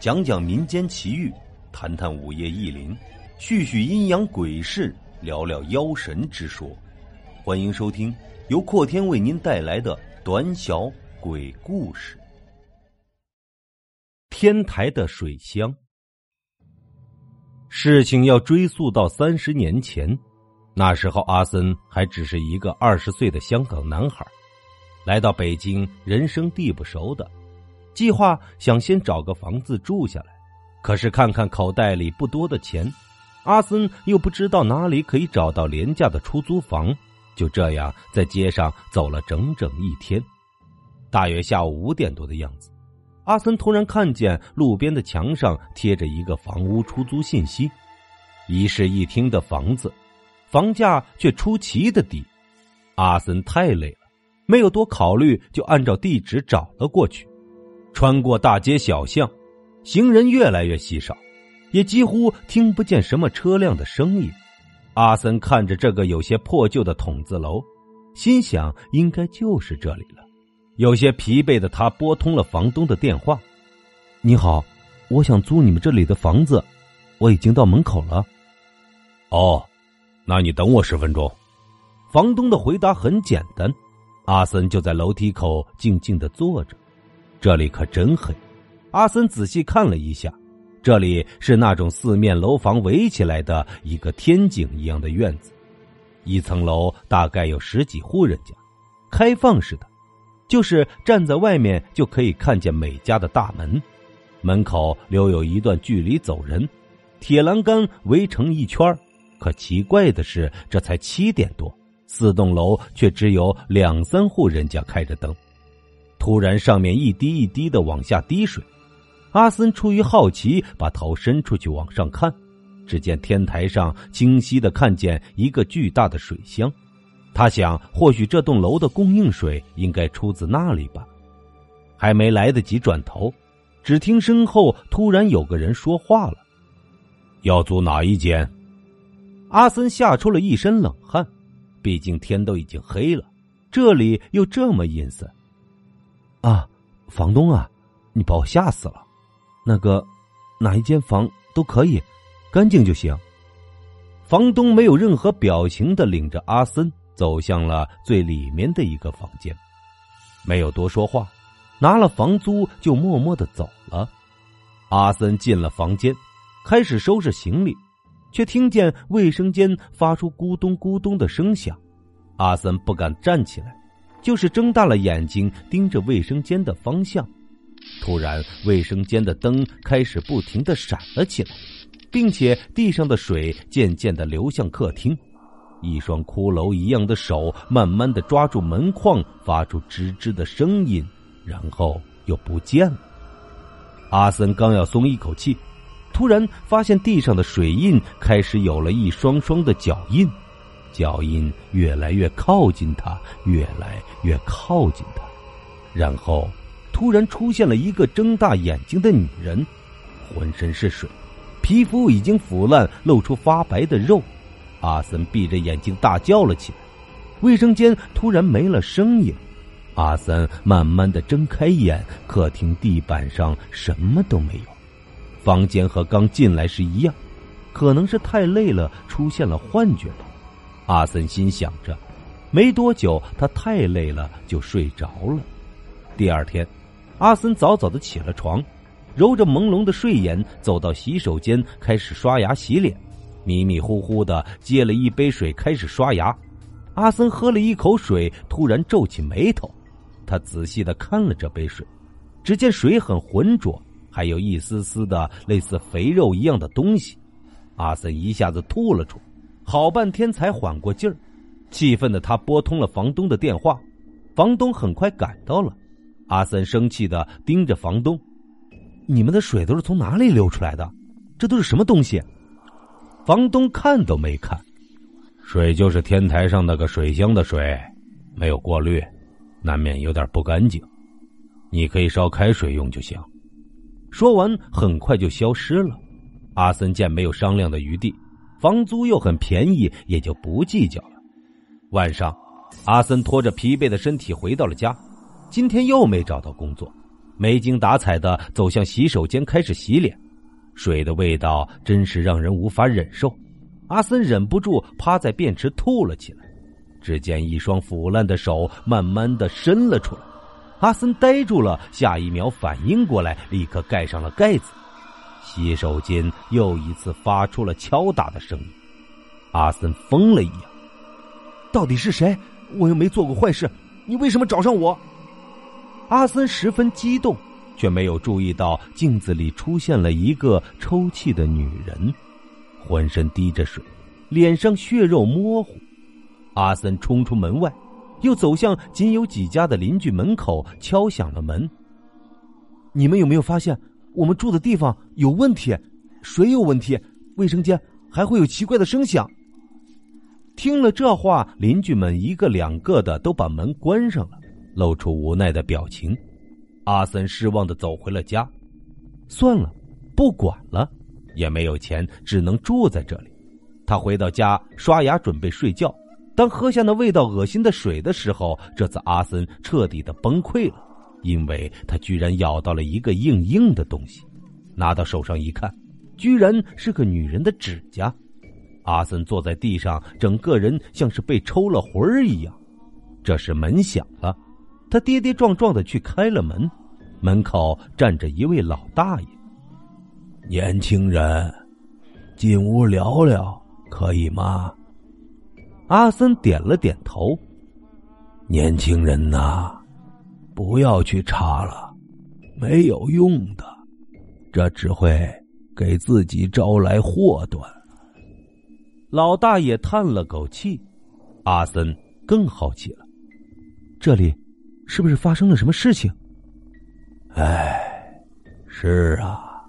讲讲民间奇遇，谈谈午夜异灵，叙叙阴阳鬼事，聊聊妖神之说。欢迎收听由阔天为您带来的短小鬼故事。天台的水乡，事情要追溯到三十年前，那时候阿森还只是一个二十岁的香港男孩，来到北京，人生地不熟的。计划想先找个房子住下来，可是看看口袋里不多的钱，阿森又不知道哪里可以找到廉价的出租房。就这样在街上走了整整一天，大约下午五点多的样子，阿森突然看见路边的墙上贴着一个房屋出租信息，一室一厅的房子，房价却出奇的低。阿森太累了，没有多考虑，就按照地址找了过去。穿过大街小巷，行人越来越稀少，也几乎听不见什么车辆的声音。阿森看着这个有些破旧的筒子楼，心想应该就是这里了。有些疲惫的他拨通了房东的电话：“你好，我想租你们这里的房子，我已经到门口了。”“哦，那你等我十分钟。”房东的回答很简单。阿森就在楼梯口静静的坐着。这里可真黑，阿森仔细看了一下，这里是那种四面楼房围起来的一个天井一样的院子，一层楼大概有十几户人家，开放式的，就是站在外面就可以看见每家的大门，门口留有一段距离走人，铁栏杆围成一圈可奇怪的是，这才七点多，四栋楼却只有两三户人家开着灯。突然，上面一滴一滴的往下滴水。阿森出于好奇，把头伸出去往上看，只见天台上清晰的看见一个巨大的水箱。他想，或许这栋楼的供应水应该出自那里吧。还没来得及转头，只听身后突然有个人说话了：“要租哪一间？”阿森吓出了一身冷汗，毕竟天都已经黑了，这里又这么阴森。啊，房东啊，你把我吓死了。那个，哪一间房都可以，干净就行。房东没有任何表情的领着阿森走向了最里面的一个房间，没有多说话，拿了房租就默默的走了。阿森进了房间，开始收拾行李，却听见卫生间发出咕咚咕咚的声响。阿森不敢站起来。就是睁大了眼睛盯着卫生间的方向，突然，卫生间的灯开始不停的闪了起来，并且地上的水渐渐的流向客厅。一双骷髅一样的手慢慢的抓住门框，发出吱吱的声音，然后又不见了。阿森刚要松一口气，突然发现地上的水印开始有了一双双的脚印。脚印越来越靠近他，越来越靠近他，然后突然出现了一个睁大眼睛的女人，浑身是水，皮肤已经腐烂，露出发白的肉。阿森闭着眼睛大叫了起来。卫生间突然没了声音，阿森慢慢的睁开眼，客厅地板上什么都没有，房间和刚进来时一样，可能是太累了，出现了幻觉吧。阿森心想着，没多久，他太累了，就睡着了。第二天，阿森早早的起了床，揉着朦胧的睡眼，走到洗手间，开始刷牙洗脸，迷迷糊糊的接了一杯水，开始刷牙。阿森喝了一口水，突然皱起眉头，他仔细的看了这杯水，只见水很浑浊，还有一丝丝的类似肥肉一样的东西。阿森一下子吐了出来。好半天才缓过劲儿，气愤的他拨通了房东的电话，房东很快赶到了。阿森生气的盯着房东：“你们的水都是从哪里流出来的？这都是什么东西？”房东看都没看：“水就是天台上那个水箱的水，没有过滤，难免有点不干净。你可以烧开水用就行。”说完，很快就消失了。阿森见没有商量的余地。房租又很便宜，也就不计较了。晚上，阿森拖着疲惫的身体回到了家。今天又没找到工作，没精打采的走向洗手间开始洗脸。水的味道真是让人无法忍受，阿森忍不住趴在便池吐了起来。只见一双腐烂的手慢慢的伸了出来，阿森呆住了，下一秒反应过来，立刻盖上了盖子。洗手间又一次发出了敲打的声音，阿森疯了一样。到底是谁？我又没做过坏事，你为什么找上我？阿森十分激动，却没有注意到镜子里出现了一个抽泣的女人，浑身滴着水，脸上血肉模糊。阿森冲出门外，又走向仅有几家的邻居门口，敲响了门。你们有没有发现我们住的地方有问题？水有问题，卫生间还会有奇怪的声响。听了这话，邻居们一个两个的都把门关上了，露出无奈的表情。阿森失望的走回了家。算了，不管了，也没有钱，只能住在这里。他回到家刷牙，准备睡觉。当喝下那味道恶心的水的时候，这次阿森彻底的崩溃了，因为他居然咬到了一个硬硬的东西，拿到手上一看，居然是个女人的指甲。阿森坐在地上，整个人像是被抽了魂儿一样。这时门响了，他跌跌撞撞的去开了门，门口站着一位老大爷。年轻人，进屋聊聊，可以吗？阿森点了点头。年轻人呐，不要去查了，没有用的，这只会给自己招来祸端。老大爷叹了口气，阿森更好奇了，这里是不是发生了什么事情？哎，是啊，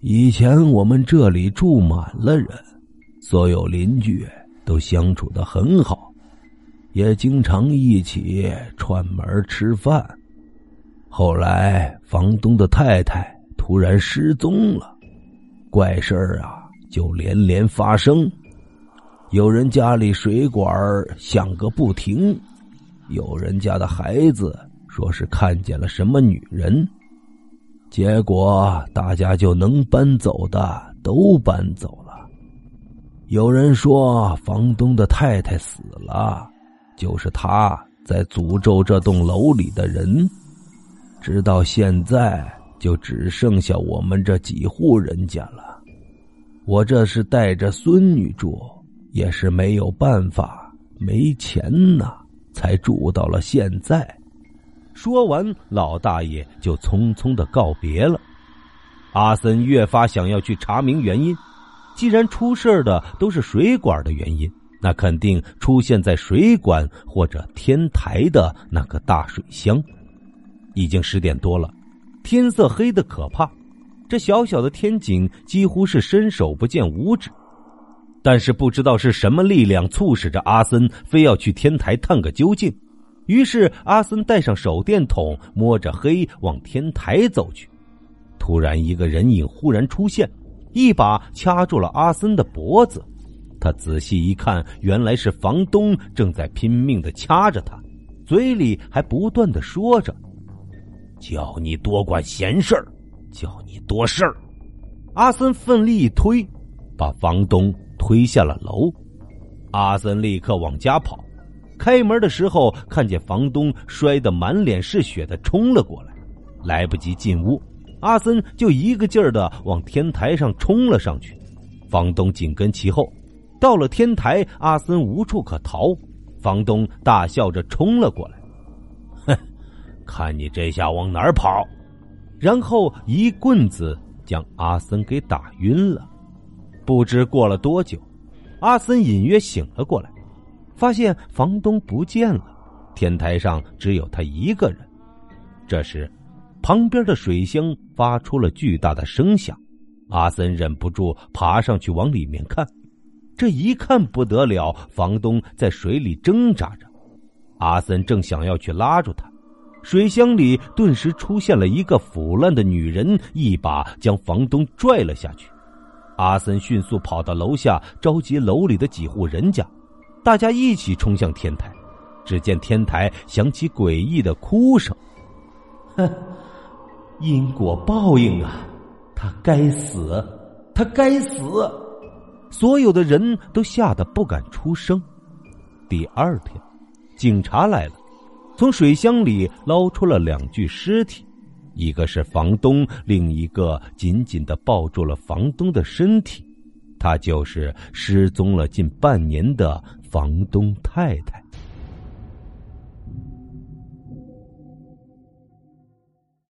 以前我们这里住满了人，所有邻居都相处的很好，也经常一起串门吃饭。后来房东的太太突然失踪了，怪事儿啊就连连发生。有人家里水管响个不停，有人家的孩子说是看见了什么女人，结果大家就能搬走的都搬走了。有人说房东的太太死了，就是他在诅咒这栋楼里的人，直到现在就只剩下我们这几户人家了。我这是带着孙女住。也是没有办法，没钱呐，才住到了现在。说完，老大爷就匆匆的告别了。阿森越发想要去查明原因。既然出事的都是水管的原因，那肯定出现在水管或者天台的那个大水箱。已经十点多了，天色黑的可怕，这小小的天井几乎是伸手不见五指。但是不知道是什么力量促使着阿森非要去天台探个究竟，于是阿森带上手电筒，摸着黑往天台走去。突然，一个人影忽然出现，一把掐住了阿森的脖子。他仔细一看，原来是房东正在拼命的掐着他，嘴里还不断的说着：“叫你多管闲事儿，叫你多事儿。”阿森奋力一推，把房东。推下了楼，阿森立刻往家跑。开门的时候，看见房东摔得满脸是血的冲了过来，来不及进屋，阿森就一个劲儿的往天台上冲了上去。房东紧跟其后，到了天台，阿森无处可逃，房东大笑着冲了过来，哼，看你这下往哪儿跑！然后一棍子将阿森给打晕了。不知过了多久，阿森隐约醒了过来，发现房东不见了，天台上只有他一个人。这时，旁边的水箱发出了巨大的声响，阿森忍不住爬上去往里面看。这一看不得了，房东在水里挣扎着，阿森正想要去拉住他，水箱里顿时出现了一个腐烂的女人，一把将房东拽了下去。阿森迅速跑到楼下，召集楼里的几户人家，大家一起冲向天台。只见天台响起诡异的哭声：“哼，因果报应啊！他该死，他该死！所有的人都吓得不敢出声。第二天，警察来了，从水箱里捞出了两具尸体，一个是房东，另一个紧紧的抱住了房东的身体，他就是失踪了近半年的房东太太。